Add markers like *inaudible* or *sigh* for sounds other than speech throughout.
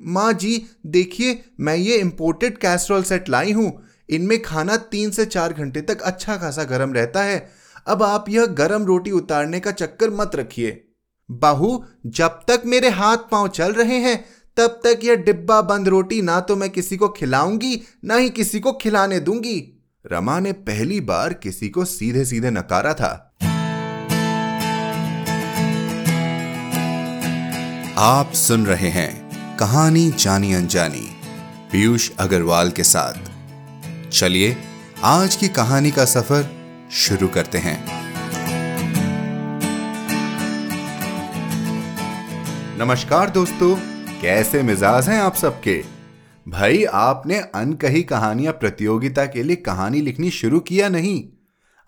माँ जी, देखिए, मैं ये इम्पोर्टेड कैसरोल सेट लाई हूँ। इनमें खाना तीन से चार घंटे तक अच्छा खासा गर्म रहता है। अब आप यह गर्म रोटी उतारने का चक्कर मत रखिए। बाहू, जब तक मेरे हाथ पाँव चल रहे हैं, तब तक यह डिब्बा बंद रोटी ना तो मैं किसी को खिलाऊँगी, ना ही किसी को खिलाने दूँगी। रमा ने पहली बार किसी को सीधे सीधे नकारा था। आप सुन रहे हैं कहानी जानी अनजानी, पीयूष अग्रवाल के साथ। चलिए, आज की कहानी का सफ़र शुरू करते हैं। नमस्कार दोस्तों, कैसे मिजाज हैं आप सबके? भाई, आपने अनकही कहानियाँ प्रतियोगिता के लिए कहानी लिखनी शुरू किया नहीं?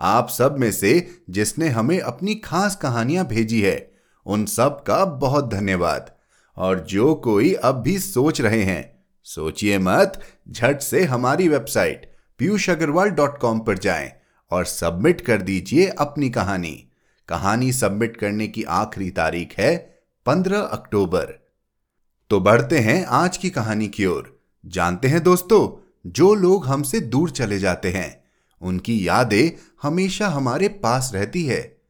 आप सब में से जिसने हमें अपनी खास कहानियाँ भेजी है, उन सब का बहुत धन्यवाद। और जो कोई अब भी सोच रहे हैं, सोचिए मत, झट से हमारी website Piyush Agarwal dot com पर जाएँ और सबमिट कर दीजिए अपनी कहानी। कहानी सबमिट करने की आखिरी तारीख है पंद्रह अक्टूबर। तो बढ़ते हैं आज की कहानी की ओर। जानते हैं दोस्तों, जो लोग हमसे दूर चले जाते हैं, उनकी यादें हमेशा हमारे पास रहती है।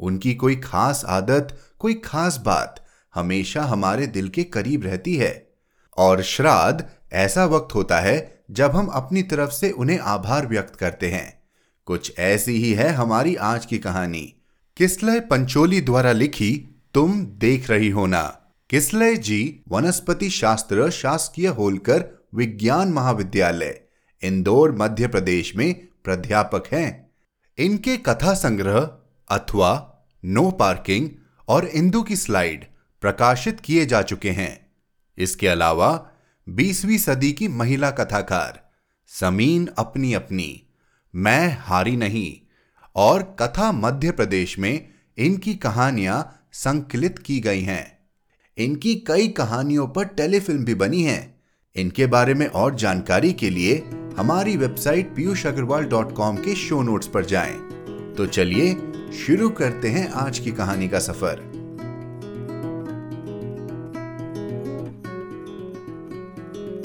उनकी कोई खास आदत, कोई खास बात हमेशा हमारे दिल के करीब रहती है। और श्राद्ध ऐसा वक्त होता है जब हम अपनी तरफ़ से उन्हें आभार व्यक्त करते हैं। कुछ ऐसी ही है हमारी आज की कहानी। किसलय पंचोली द्वारा लिखी, तुम देख रही हो ना। किसलय जी वनस्पति शास्त्र शासकीय होलकर विज्ञान महाविद्यालय, इंदौर, मध्य प्रदेश में प्राध्यापक हैं। इनके कथा संग्रह अथवा नो पार्किंग और इंदु की स्लाइड प्रकाशित किए जा चुके हैं। इसके अलावा 20वीं सदी की महिला कथाकार, समीन अपनी अपनी, मैं हारी नहीं, और कथा मध्य प्रदेश में इनकी कहानियाँ संकलित की गई हैं। इनकी कई कहानियों पर टेलीफिल्म भी बनी है। इनके बारे में और जानकारी के लिए हमारी website Piyush Agarwal dot com के शो नोट्स पर जाएँ। तो चलिए, शुरू करते हैं आज की कहानी का सफ़र।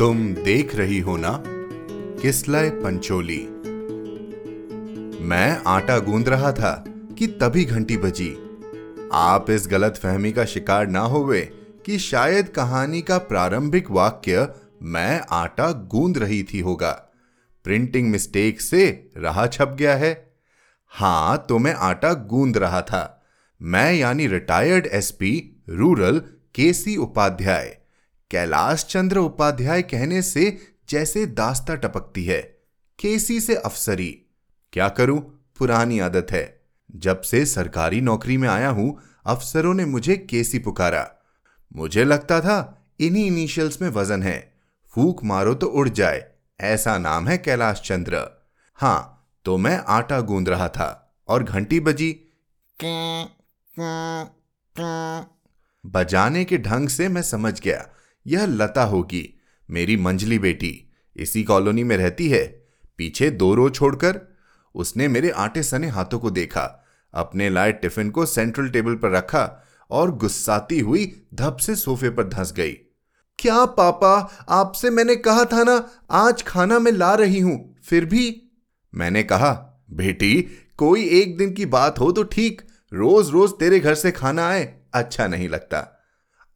तुम देख रही हो ना? किसलय पंचोली। मैं आटा गूंद रहा था कि तभी घंटी बजी। आप इस गलत फहमी का शिकार ना होवे कि शायद कहानी का प्रारंभिक वाक्य मैं आटा गूंद रही थी होगा। प्रिंटिंग मिस्टेक से रहा छप गया है। हाँ तो मैं आटा गूंद रहा था। मैं यानी retired SP rural K C Upadhyay. Kailash Chandra Upadhyay कहने से जैसे दास्ता टपकती है, केसी से अफसरी। क्या करूँ? पुरानी आदत है। जब से सरकारी नौकरी में आया हूँ, अफसरों ने मुझे केसी पुकारा। मुझे लगता था इन्हीं इनिशियल्स में वज़न है। फूक मारो तो उड़ जाए। ऐसा नाम है कैलाश चंद्र। हाँ तो मैं आटा गूंद रहा था और घंटी बजी। बजाने के ढंग से मैं समझ गया। यह लता होगी। मेरी मंजली बेटी, इसी कॉलोनी में रहती है। पीछे दो रो छोड़कर उसने मेरे आटे सने हाथों को देखा, अपने लाए टिफ़िन को सेंट्रल टेबल पर रखा और गुस्साती हुई धप से सोफे पर धंस गई। क्या पापा, आपसे मैंने कहा था ना, आज खाना मैं ला रही हूँ, फिर भी? मैंने कहा, बेटी, कोई एक दिन की बात हो तो ठीक रोज रोज तेरे घर से खाना आए अच्छा नहीं लगता।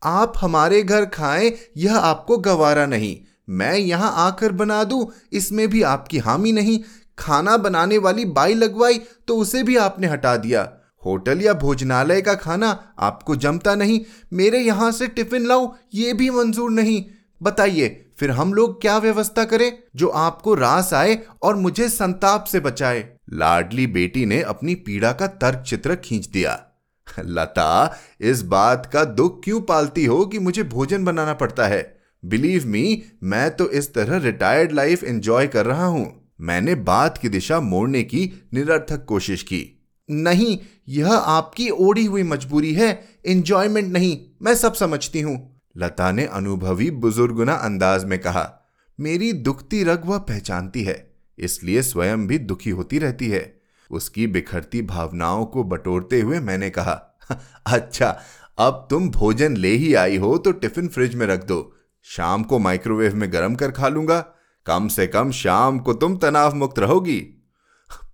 आप हमारे घर खाएँ, यह आपको गवारा नहीं। मैं यहाँ आकर बना दूँ, इसमें भी आपकी हामी नहीं। खाना बनाने वाली बाई लगवाई तो उसे भी आपने हटा दिया। होटल या भोजनालय का खाना आपको जमता नहीं। मेरे यहाँ से टिफ़िन लाऊं, ये भी मंजूर नहीं। बताइए, फिर हम लोग क्या व्यवस्था करें, जो आपको रास आए और मुझे संताप से बचाए? लाडली बेटी ने अपनी पीड़ा का तर्क चित्र खींच दिया। *laughs* लता, इस बात का दुख क्यों पालती हो कि मुझे भोजन बनाना पड़ता है? बिलीव मी मैं तो इस तरह रिटायर्ड लाइफ एंजॉय कर रहा हूँ। मैंने बात की दिशा मोड़ने की निरर्थक कोशिश की। नहीं, यह आपकी ओढ़ी हुई मजबूरी है। एंजॉयमेंट नहीं, मैं सब समझती हूँ। लता ने अनुभवी बुजुर्गुना अंदाज में कहा, मेरी दुखती रग वह पहचानती है, इसलिए स्वयं भी दुखी होती रहती है। उसकी बिखरती भावनाओं को बटोरते हुए मैंने कहा अच्छा अब तुम भोजन ले ही आई हो तो टिफ़िन फ्रिज में रख दो। शाम को माइक्रोवेव में गर्म कर खा लूँगा। कम से कम शाम को तुम तनाव मुक्त रहोगी।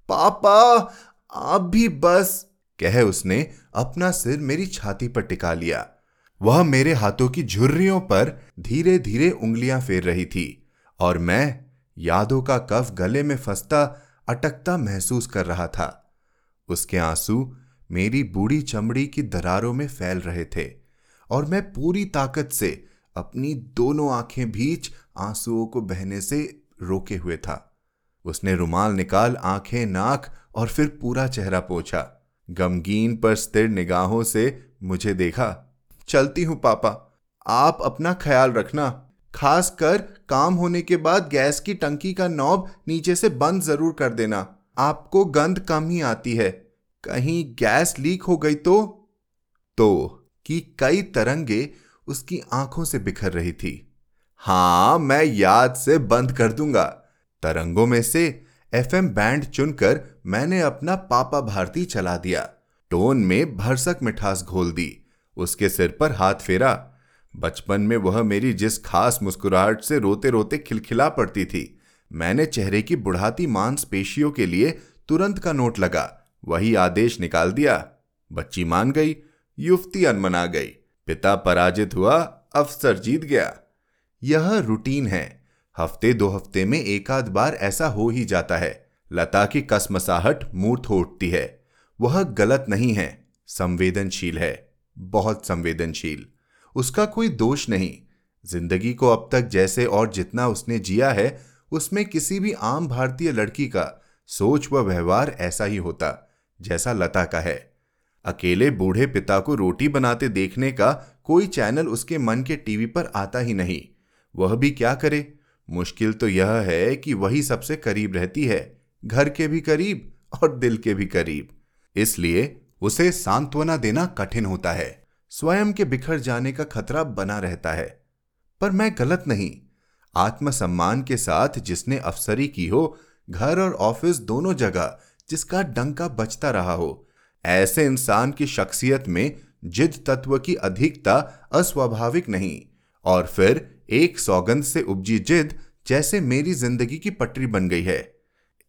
पापा, आप भी बस, कह उसने अपना सिर मेरी छाती पर टिका लिया। वह मेरे हाथों की झुर्रियों पर धीरे धीरे उंगलियाँ फेर रही थी और मैं यादों का कफ गले में फंसता अटकता महसूस कर रहा था। उसके आँसू मेरी बूढ़ी चमड़ी की दरारों में फैल रहे थे और मैं पूरी ताकत से अपनी दोनों आँखें बीच आंसुओं को बहने से रोके हुए था। उसने रुमाल निकाल आँखें, नाक और फिर पूरा चेहरा पोछा। गमगीन पर स्थिर निगाहों से मुझे देखा, चलती हूँ, पापा। आप अपना ख्याल रखना। खास कर काम होने के बाद गैस की टंकी का नॉब नीचे से बंद ज़रूर कर देना। आपको गंध कम ही आती है। कहीं गैस लीक हो गई तो? तो कि कई तरंगे उसकी आँखों से बिखर रही थी। हाँ, मैं याद से बंद कर दूँगा। तरंगों में से एफएम बैंड चुनकर मैंने अपना पापा भारती चला दिया। टोन में भरसक मिठास घोल दी। उसके सिर पर हाथ फेरा। बचपन में वह मेरी जिस खास मुस्कुराहट से रोते रोते खिलखिला पड़ती थी, मैंने चेहरे की बुढ़ाती मांसपेशियों के लिए तुरंत का नोट लगा। वही आदेश निकाल दिया। बच्ची मान गई, युवती अनमना गई। पिता पराजित हुआ, अफसर जीत गया। यह रूटीन है। हफ़्ते दो हफ़्ते में एक आध बार ऐसा हो ही जाता है। लता की कसमसाहट मूर्त उठती है। वह गलत नहीं है। संवेदनशील है। बहुत संवेदनशील। उसका कोई दोष नहीं। ज़िंदगी को अब तक जैसे और जितना उसने जिया है, उसमें किसी भी आम भारतीय लड़की का सोच व व्यवहार ऐसा ही होता, जैसा लता का है। अकेले बूढ़े पिता को रोटी बनाते देखने का कोई चैनल उसके मन के टीवी पर आता ही नहीं। वह भी क्या करे? मुश्किल तो यह है कि वही सबसे करीब रहती है, घर के भी करीब और दिल के भी करीब। इसलिए उसे सांत्वना देना कठिन होता है। स्वयं के बिखर जाने का खतरा बना रहता है। पर मैं गलत नहीं। आत्मसम्मान के साथ जिसने अफसरी की हो, घर और ऑफ़िस दोनों जगह जिसका डंका बचता रहा हो, ऐसे इंसान की शख्सियत में जिद तत्व की अधिकता अस्वाभाविक नहीं, और फिर एक सौगंध से उपजी जिद जैसे मेरी ज़िंदगी की पटरी बन गई है।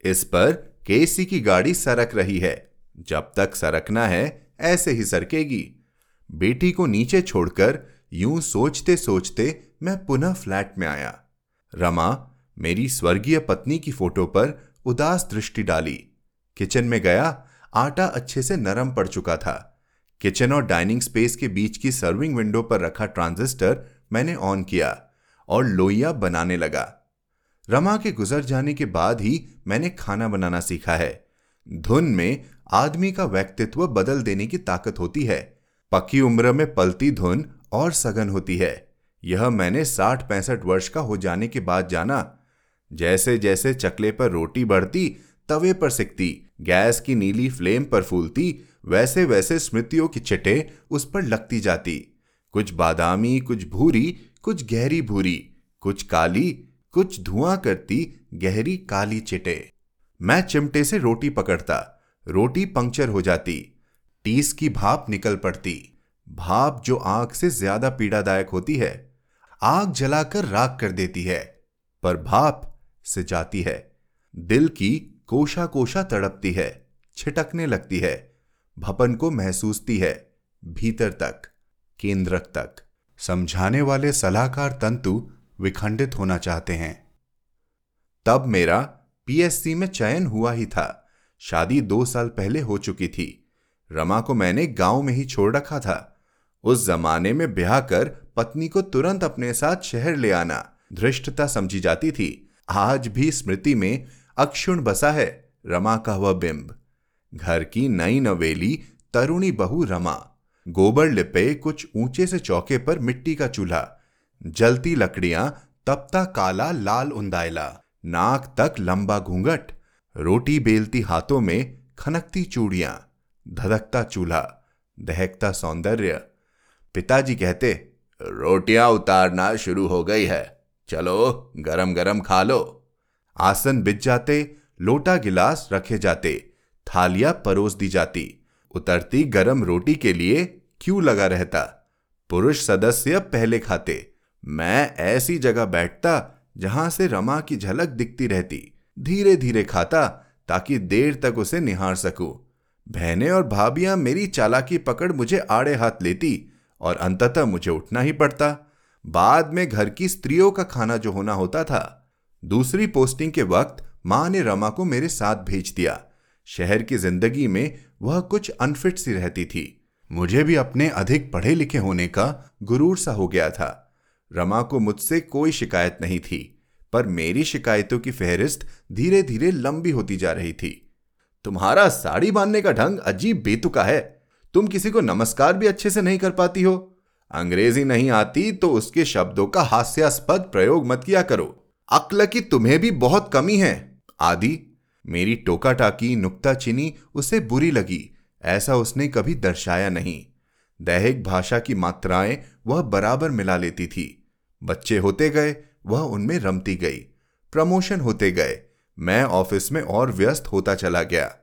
इस पर केसी की गाड़ी सरक रही है। जब तक सरकना है, ऐसे ही सरकेगी। बेटी को नीचे छोड़कर यूँ सोचते सोचते मैं पुनः फ्लैट में आया। रमा मेरी स्वर्गीय पत्नी की फ़ोटो पर उदास दृष्टि डाली। किचन में गया, आटा अच्छे से नरम पड़ चुका था। किचन और डाइनिंग स्पेस के बीच की सर्विंग विंडो पर रखा ट्रांजिस्टर मैंने ऑन किया और लोइया बनाने लगा। रमा के गुजर जाने के बाद ही मैंने खाना बनाना सीखा है। धुन में आदमी का व्यक्तित्व बदल देने की ताकत होती है। पक्की उम्र में पलती धुन और सघन होती है। यह मैंने साठ पैंसठ वर्ष का हो जाने के बाद जाना। जैसे जैसे चकले पर रोटी बढ़ती, तवे पर सिकती, गैस की नीली फ्लेम पर फूलती वैसे वैसे स्मृतियों की चिटे उस पर लगती जाती। कुछ बादामी, कुछ भूरी, कुछ गहरी भूरी, कुछ काली, कुछ धुआँ करती गहरी काली चिटे मैं चिमटे से रोटी पकड़ता, रोटी पंक्चर हो जाती टीस की भाप निकल पड़ती। भाप जो आग से ज़्यादा पीड़ादायक होती है, आग जलाकर राख कर देती है, पर भाप से जाती है। दिल की कोशा कोशा तड़पती है, छिटकने लगती है, भपन को महसूसती है, भीतर तक, केंद्रक तक। समझाने वाले सलाहकार तंतु विखंडित होना चाहते हैं। तब मेरा पीएससी में चयन हुआ ही था। शादी दो साल पहले हो चुकी थी। रमा को मैंने गाँव में ही छोड़ रखा था। उस जमाने में ब्याह कर पत्नी को तुरंत अपने साथ शहर ले आना धृष्टता समझी जाती थी। आज भी स्मृति में अक्षुण बसा है रमा का वह बिंब। घर की नई नवेली, तरुणी बहू रमा। गोबर लिपे कुछ ऊँचे से चौके पर मिट्टी का चूल्हा। जलती लकड़ियाँ, तपता काला लाल उंदायला। नाक तक लंबा घूंघट। रोटी बेलती हाथों में खनकती चूड़ियाँ। धधकता चूल्हा, दहकता सौंदर्य। पिताजी कहते, रोटियाँ उतारना शुरू हो गई है। चलो गरम गरम खा लो। आसन बिज जाते, लोटा गिलास रखे जाते, थालियाँ परोस दी जाती। उतरती गरम रोटी के लिए क्यों लगा रहता? पुरुष सदस्य पहले खाते। मैं ऐसी जगह बैठता जहाँ से रमा की झलक दिखती रहती। धीरे धीरे खाता ताकि देर तक उसे निहार सकूँ। बहनें और भाभियाँ मेरी चालाकी पकड़ मुझे आड़े हाथ लेती और अंततः मुझे उठना ही पड़ता। बाद में घर की स्त्रियों का खाना जो होना होता था, दूसरी पोस्टिंग के वक्त माँ ने रमा को मेरे साथ भेज दिया। शहर की ज़िंदगी में वह कुछ अनफिट सी रहती थी। मुझे भी अपने अधिक पढ़े लिखे होने का गुरूर सा हो गया था। रमा को मुझसे कोई शिकायत नहीं थी, पर मेरी शिकायतों की फहरिस्त धीरे धीरे लंबी होती जा रही थी। तुम्हारा साड़ी बांधने का ढंग अजीब बेतुका है। तुम किसी को नमस्कार भी अच्छे से नहीं कर पाती हो। अंग्रेज़ी नहीं आती तो उसके शब्दों का हास्यास्पद प्रयोग मत किया करो। अक्ल की तुम्हें भी बहुत कमी है। आदि, मेरी टोका टाकी नुक्ता चीनी उसे बुरी लगी। ऐसा उसने कभी दर्शाया नहीं। दैहिक भाषा की मात्राएँ वह बराबर मिला लेती थी। बच्चे होते गए, वह उनमें रमती गई। प्रमोशन होते गए मैं ऑफ़िस में और व्यस्त होता चला गया।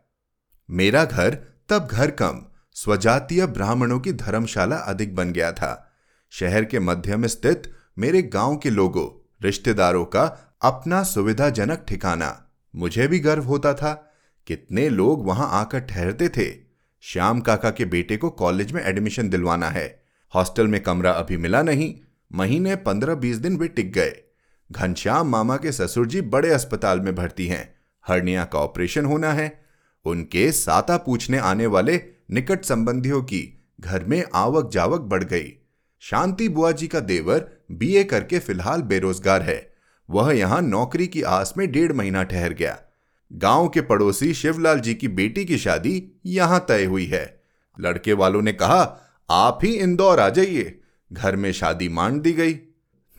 मेरा घर, तब घर कम, स्वजातीय ब्राह्मणों की धर्मशाला अधिक बन गया था। शहर के मध्य में स्थित मेरे गाँव के लोगों, रिश्तेदारों का अपना सुविधाजनक ठिकाना, मुझे भी गर्व होता था। कितने लोग वहाँ आकर ठहरते थे। श्याम काका के बेटे को कॉलेज में एडमिशन दिलवाना है। हॉस्टल में कमरा अभी मिला नहीं, महीने पंद्रह बीस दिन वे टिक गए। घनश्याम मामा के ससुर जी बड़े अस्पताल में भर्ती हैं। हर्निया का ऑपरेशन होना है। उनके साता पूछने आने वाले निकट संबंधियों की घर में आवक जावक बढ़ गई। शांति बुआ जी का देवर बीए करके फ़िलहाल बेरोजगार है। वह यहाँ नौकरी की आस में डेढ़ महीना ठहर गया। गाँव के पड़ोसी शिवलाल जी की बेटी की शादी यहाँ तय हुई है। लड़के वालों ने कहा, आप ही इंदौर आ जाइए। घर में शादी मान दी गई।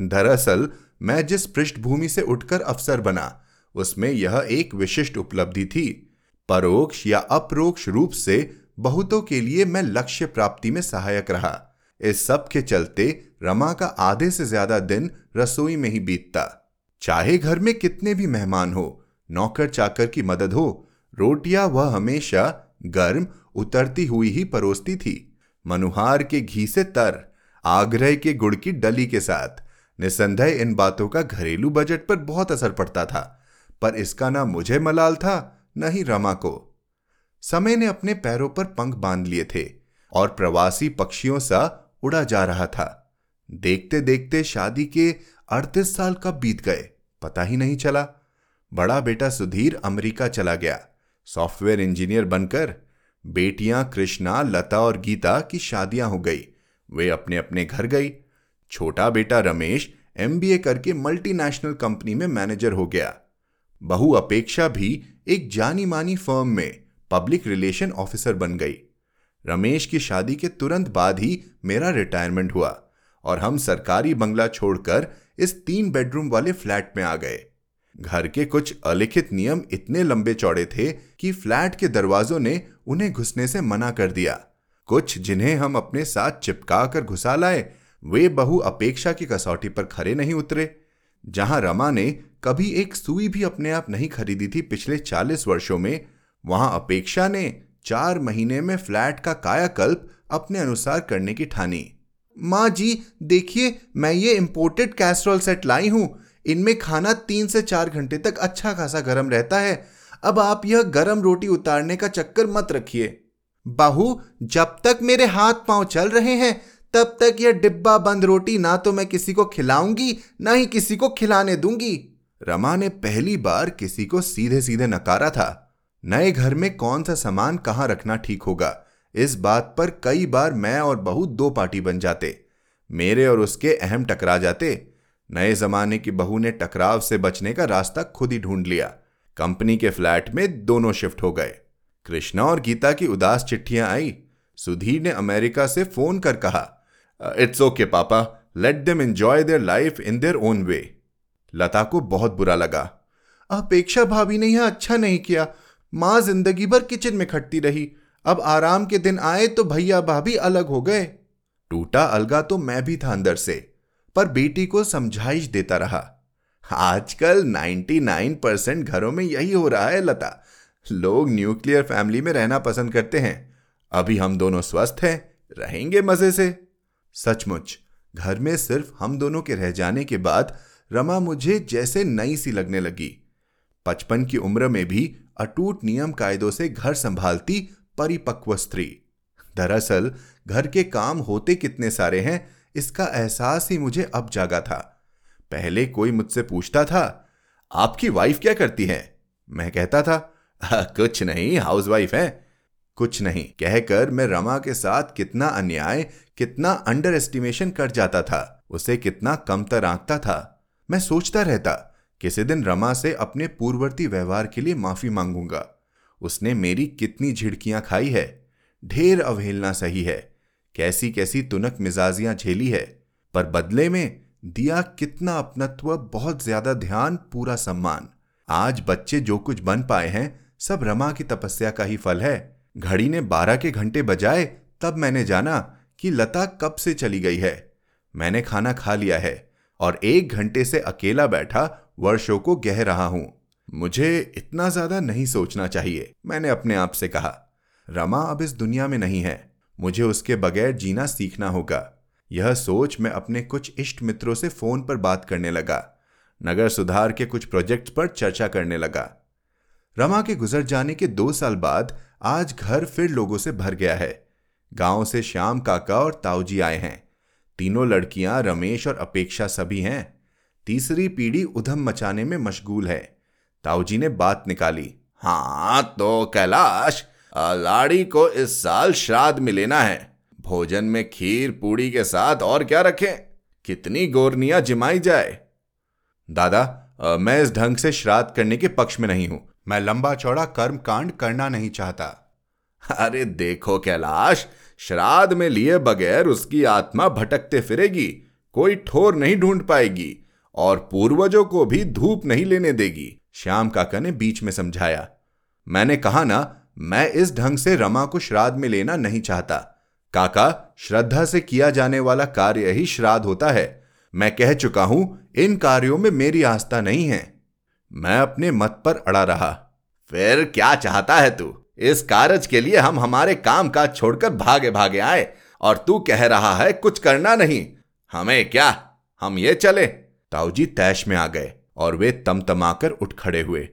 दरअसल मैं जिस पृष्ठभूमि से उठकर अफसर बना, उसमें यह एक विशिष्ट उपलब्धि थी। परोक्ष या अप्रोक्ष रूप से बहुतों के लिए मैं लक्ष्य प्राप्ति में सहायक रहा। इस सब के चलते रमा का आधे से ज़्यादा दिन रसोई में ही बीतता। चाहे घर में कितने भी मेहमान हो, नौकर चाकर की मदद हो, रोटियाँ वह हमेशा गर्म, उतरती हुई ही परोसती थी। मनुहार के घी से तर, आग्रह के गुड़ की डली के साथ निसंदेह इन बातों का घरेलू बजट पर बहुत असर पड़ता था, पर इसका ना मुझे मलाल था, न ही रमा को। समय ने अपने पैरों पर पंख बाँध लिए थे और प्रवासी पक्षियों सा उड़ा जा रहा था। देखते देखते शादी के अड़तीस साल कब बीत गए, पता ही नहीं चला। बड़ा बेटा सुधीर अमेरिका चला गया, सॉफ्टवेयर इंजीनियर बनकर। बेटियाँ कृष्णा, लता और गीता की शादियाँ हो गई, वे अपने अपने घर गई। छोटा बेटा रमेश एमबीए करके मल्टीनेशनल कंपनी में मैनेजर हो गया। बहु अपेक्षा भी एक जानी मानी फर्म में पब्लिक रिलेशन ऑफिसर बन गई। रमेश की शादी के तुरंत बाद ही मेरा रिटायरमेंट हुआ और हम सरकारी बंगला छोड़कर इस तीन बेडरूम वाले फ्लैट में आ गए। घर के कुछ अलिखित नियम इतने लंबे चौड़े थे कि फ्लैट के दरवाजों ने उन्हें घुसने से मना कर दिया। कुछ जिन्हें हम अपने साथ चिपका कर घुसा लाए वे बहु अपेक्षा की कसौटी पर खरे नहीं उतरे, जहाँ रमा ने कभी एक सुई भी अपने आप नहीं खरीदी थी पिछले चालीस वर्षों में। वहाँ अपेक्षा ने चार महीने में फ्लैट का कायाकल्प अपने अनुसार करने की ठानी। माँ जी, देखिए, मैं ये इंपोर्टेड कैस्ट्रोल सेट लाई हूँ। इनमें खाना तीन से चार घंटे तक अच्छा खासा गर्म रहता है। अब आप यह गर्म रोटी उतारने का चक्कर मत रखिए। बाहू, जब तक मेरे हाथ पाँव चल रहे हैं तब तक यह डिब्बा बंद रोटी ना तो मैं किसी को खिलाऊँगी, ना ही किसी को खिलाने दूँगी। रमा ने पहली बार किसी को सीधे सीधे नकारा था। नए घर में कौन सा सामान कहाँ रखना ठीक होगा? इस बात पर कई बार मैं और बहू दो पार्टी बन जाते। मेरे और उसके अहम टकरा जाते। नए जमाने की बहू ने टकराव से बचने का रास्ता खुद ही ढूंढ लिया। कंपनी के फ्लैट में दोनों शिफ्ट हो गए। कृष्णा और गीता की उदास चिट्ठियाँ आई। सुधीर ने अमेरिका से फ़ोन कर कहा it's okay papa let them enjoy their life in their own way Lata को बहुत बुरा लगा। अपेक्षा भाभी ने यह अच्छा नहीं किया। माँ ज़िंदगी भर किचन में खटती रही। अब आराम के दिन आए तो भैया भाभी अलग हो गए। टूटा अलगा तो मैं भी था अंदर से, पर बेटी को समझाइश देता रहा। आजकल 99 परसेंट घरों में यही हो रहा है लता। लोग न्यूक्लियर फैमिली में रहना पसंद करते हैं। अभी हम दोनों स्वस्थ हैं, रहेंगे मज़े से। सचमुच, घर में सिर्फ़ हम दोनों के रह जाने के बाद रमा मुझे जैसे नई सी लगने लगी। बचपन की उम्र में भी अटूट नियम कायदों से घर संभालती परिपक्व स्त्री। दरअसल, घर के काम होते कितने सारे हैं, इसका एहसास ही मुझे अब जागा था। पहले कोई मुझसे पूछता था, आपकी वाइफ क्या करती है? मैं कहता था, कुछ नहीं हाउसवाइफ है। कुछ नहीं। कहकर मैं रमा के साथ कितना अन्याय, कितना अंडर एस्टिमेशन कर जाता था। उसे कितना कमतर आंकता था। मैं सोचता रहता, किसी दिन रमा से अपने पूर्ववर्ती व्यवहार के लिए माफ़ी मांगूँगा। उसने मेरी कितनी झिड़कियाँ खाई है। ढेर अवहेलना सही है। कैसी कैसी तुनक मिजाजियाँ झेली है। पर बदले में, दिया कितना अपनत्व, बहुत ज़्यादा ध्यान, पूरा सम्मान। आज बच्चे जो कुछ बन पाए हैं, सब रमा की तपस्या का ही फल है। घड़ी ने बारह के घंटे बजाए, तब मैंने जाना कि लता कब से चली गई है। मैंने खाना खा लिया है और एक घंटे से अकेला बैठा वर्षों को गह रहा हूँ। मुझे इतना ज़्यादा नहीं सोचना चाहिए, मैंने अपने आप से कहा। रमा अब इस दुनिया में नहीं है, मुझे उसके बगैर जीना सीखना होगा। यह सोच मैं अपने कुछ इष्ट मित्रों से फ़ोन पर बात करने लगा, नगर सुधार के कुछ प्रोजेक्ट्स पर चर्चा करने लगा। रमा के गुजर जाने के दो साल बाद आज घर फिर लोगों से भर गया है। गाँव से श्याम काका और ताऊजी आए हैं। तीनों लड़कियाँ रमेश और अपेक्षा सभी हैं। तीसरी पीढ़ी उधम मचाने में मशगूल है। ताऊजी ने बात निकाली। हाँ तो कैलाश लाड़ी को इस साल श्राद्ध में लेना है। भोजन में खीर, पूड़ी के साथ और क्या रखें? कितनी गोरनिया जिमाई जाए। दादा मैं इस ढंग से श्राद्ध करने के पक्ष में नहीं हूँ। मैं लंबा चौड़ा कर्म कांड करना नहीं चाहता। अरे देखो कैलाश श्राद्ध में लिए बगैर उसकी आत्मा भटकते फिरेगी, कोई ठोर नहीं ढूंढ पाएगी, और पूर्वजों को भी धूप नहीं लेने देगी, श्याम काका ने बीच में समझाया। मैंने कहा ना, मैं इस ढंग से रमा को श्राद्ध में लेना नहीं चाहता। काका, श्रद्धा से किया जाने वाला कार्य ही श्राद्ध होता है। मैं कह चुका हूँ, इन कार्यों में मेरी आस्था नहीं है। मैं अपने मत पर अड़ा रहा। फिर क्या चाहता है तू? इस कारज के लिए हम हमारे काम काज छोड़कर भागे भागे आए, और तू कह रहा है कुछ करना नहीं। हमें क्या? हम ये चले। ताऊजी तैश में आ गए, और वे तमतमाकर उठ खड़े हुए।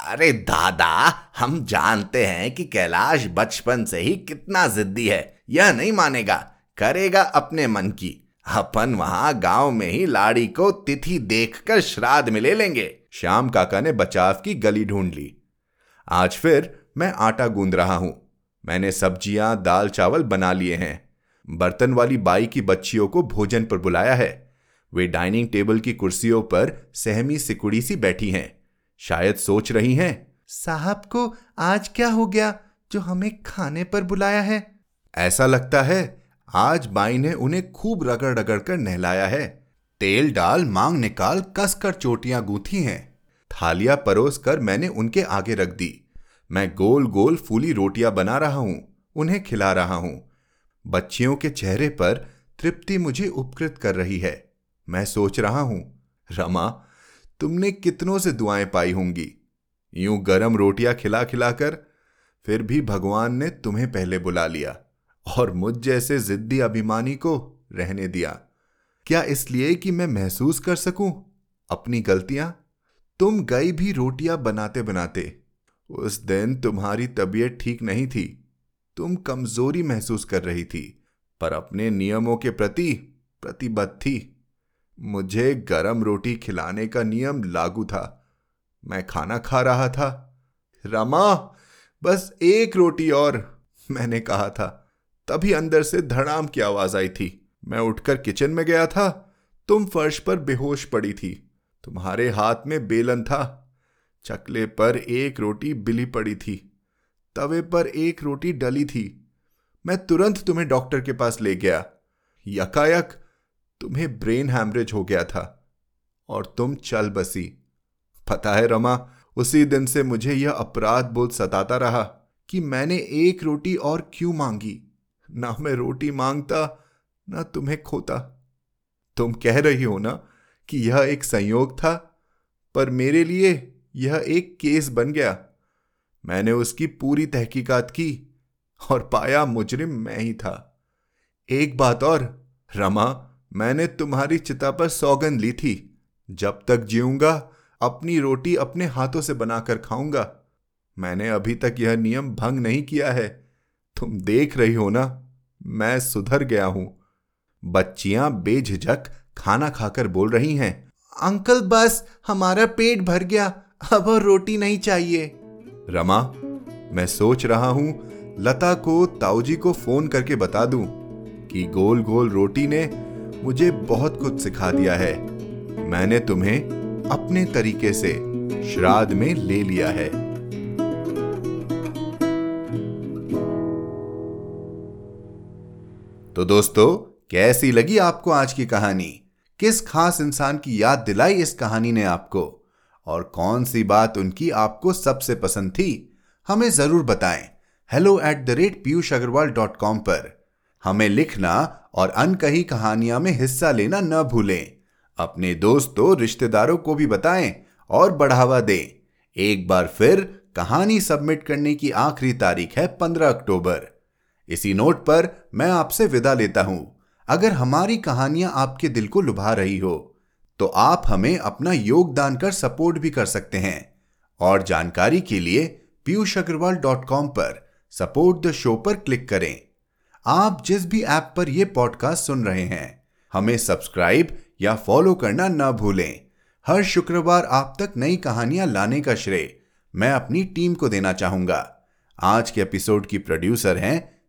अरे दादा, हम जानते हैं कि कैलाश बचपन से ही कितना जिद्दी है। यह नहीं मानेगा। करेगा अपने मन की। अपन वहाँ गाँव में ही लाड़ी को तिथि देखकर श्राद्ध में ले लेंगे। श्याम काका ने बचाव की गली ढूंढ ली। आज फिर मैं आटा गूंद रहा हूँ। मैंने सब्ज़ियाँ दाल चावल बना लिए हैं। बर्तन वाली बाई की बच्चियों को भोजन पर बुलाया है। वे डाइनिंग टेबल की कुर्सियों पर सहमी सिकुड़ी सी बैठी हैं। शायद सोच रही हैं, साहब को आज क्या हो गया जो हमें खाने पर बुलाया है? ऐसा लगता है आज बाई ने उन्हें खूब रगड़ रगड़ कर नहलाया है। तेल डाल, मांग निकाल कस कर चोटियाँ गूंथी हैं। थालियाँ परोस कर मैंने उनके आगे रख दी। मैं गोल गोल फूली रोटियाँ बना रहा हूँ, उन्हें खिला रहा हूँ। बच्चियों के चेहरे पर तृप्ति मुझे उपकृत कर रही है। मैं सोच रहा हूँ, रमा, तुमने कितनों से दुआएँ पाई होंगी? यूँ गरम रोटियाँ खिला खिलाकर फिर भी भगवान ने तुम्हें पहले बुला लिया। और मुझ जैसे जिद्दी अभिमानी को रहने दिया। क्या इसलिए कि मैं महसूस कर सकूँ अपनी गलतियाँ? तुम गई भी रोटियाँ बनाते बनाते, उस दिन तुम्हारी तबीयत ठीक नहीं थी। तुम कमज़ोरी महसूस कर रही थी, पर अपने नियमों के प्रति प्रतिबद्ध थी। मुझे गरम रोटी खिलाने का नियम लागू था। मैं खाना खा रहा था। रमा, बस एक रोटी और मैंने कहा था। तभी अंदर से धड़ाम की आवाज़ आई थी। मैं उठकर किचन में गया था। तुम फर्श पर बेहोश पड़ी थी। तुम्हारे हाथ में बेलन था। चकले पर एक रोटी बिली पड़ी थी। तवे पर एक रोटी डली थी। मैं तुरंत तुम्हें डॉक्टर के पास ले गया। यकायक, तुम्हें ब्रेन हैमरेज हो गया था। और तुम चल बसी। पता है रमा, उसी दिन से मुझे यह अपराध बोध सताता रहा कि मैंने एक रोटी और क्यों मांगी। ना मैं रोटी माँगता, ना तुम्हें खोता। तुम कह रही हो ना कि यह एक संयोग था, पर मेरे लिए यह एक केस बन गया। मैंने उसकी पूरी तहकीकात की और पाया मुजरिम मैं ही था। एक बात और, रमा, मैंने तुम्हारी चिता पर सौगंध ली थी। जब तक जीऊँगा, अपनी रोटी अपने हाथों से बनाकर खाऊँगा। मैंने अभी तक यह नियम भंग नहीं किया है। तुम देख रही हो ना, मैं सुधर गया हूँ। बच्चियाँ बेझिझक खाना खाकर बोल रही हैं, अंकल, बस, हमारा पेट भर गया, अब और रोटी नहीं चाहिए। रमा, मैं सोच रहा हूँ, लता को, ताऊजी को फ़ोन करके बता दूँ कि गोल गोल रोटी ने मुझे बहुत कुछ सिखा दिया है। मैंने तुम्हें अपने तरीके से श्राद्ध में ले लिया है। तो दोस्तों, कैसी लगी आपको आज की कहानी? किस खास इंसान की याद दिलाई इस कहानी ने आपको? और कौन सी बात उनकी आपको सबसे पसंद थी? हमें ज़रूर बताएँ। Hello at the rate Piyush Agarwal dot com पर। हमें लिखना और अनकही कहानियाँ में हिस्सा लेना न भूलें। अपने दोस्तों, रिश्तेदारों को भी बताएँ और बढ़ावा दें। एक बार फिर कहानी सबमिट करने की आखिरी तारीख है पंद्रह अक्टूबर। इसी नोट पर मैं आपसे विदा लेता हूँ। अगर हमारी कहानियाँ आपके दिल को लुभा रही हो तो आप हमें अपना योगदान कर सपोर्ट भी कर सकते हैं। और जानकारी के लिए पीयूष अग्रवाल डॉट कॉम पर सपोर्ट द शो पर क्लिक करें। आप जिस भी ऐप पर यह पॉडकास्ट सुन रहे हैं, हमें सब्सक्राइब या फॉलो करना न भूलें। हर शुक्रवार आप तक नई कहानियाँ लाने का श्रेय मैं अपनी टीम को देना चाहूँगा। आज के एपिसोड की प्रोड्यूसर हैं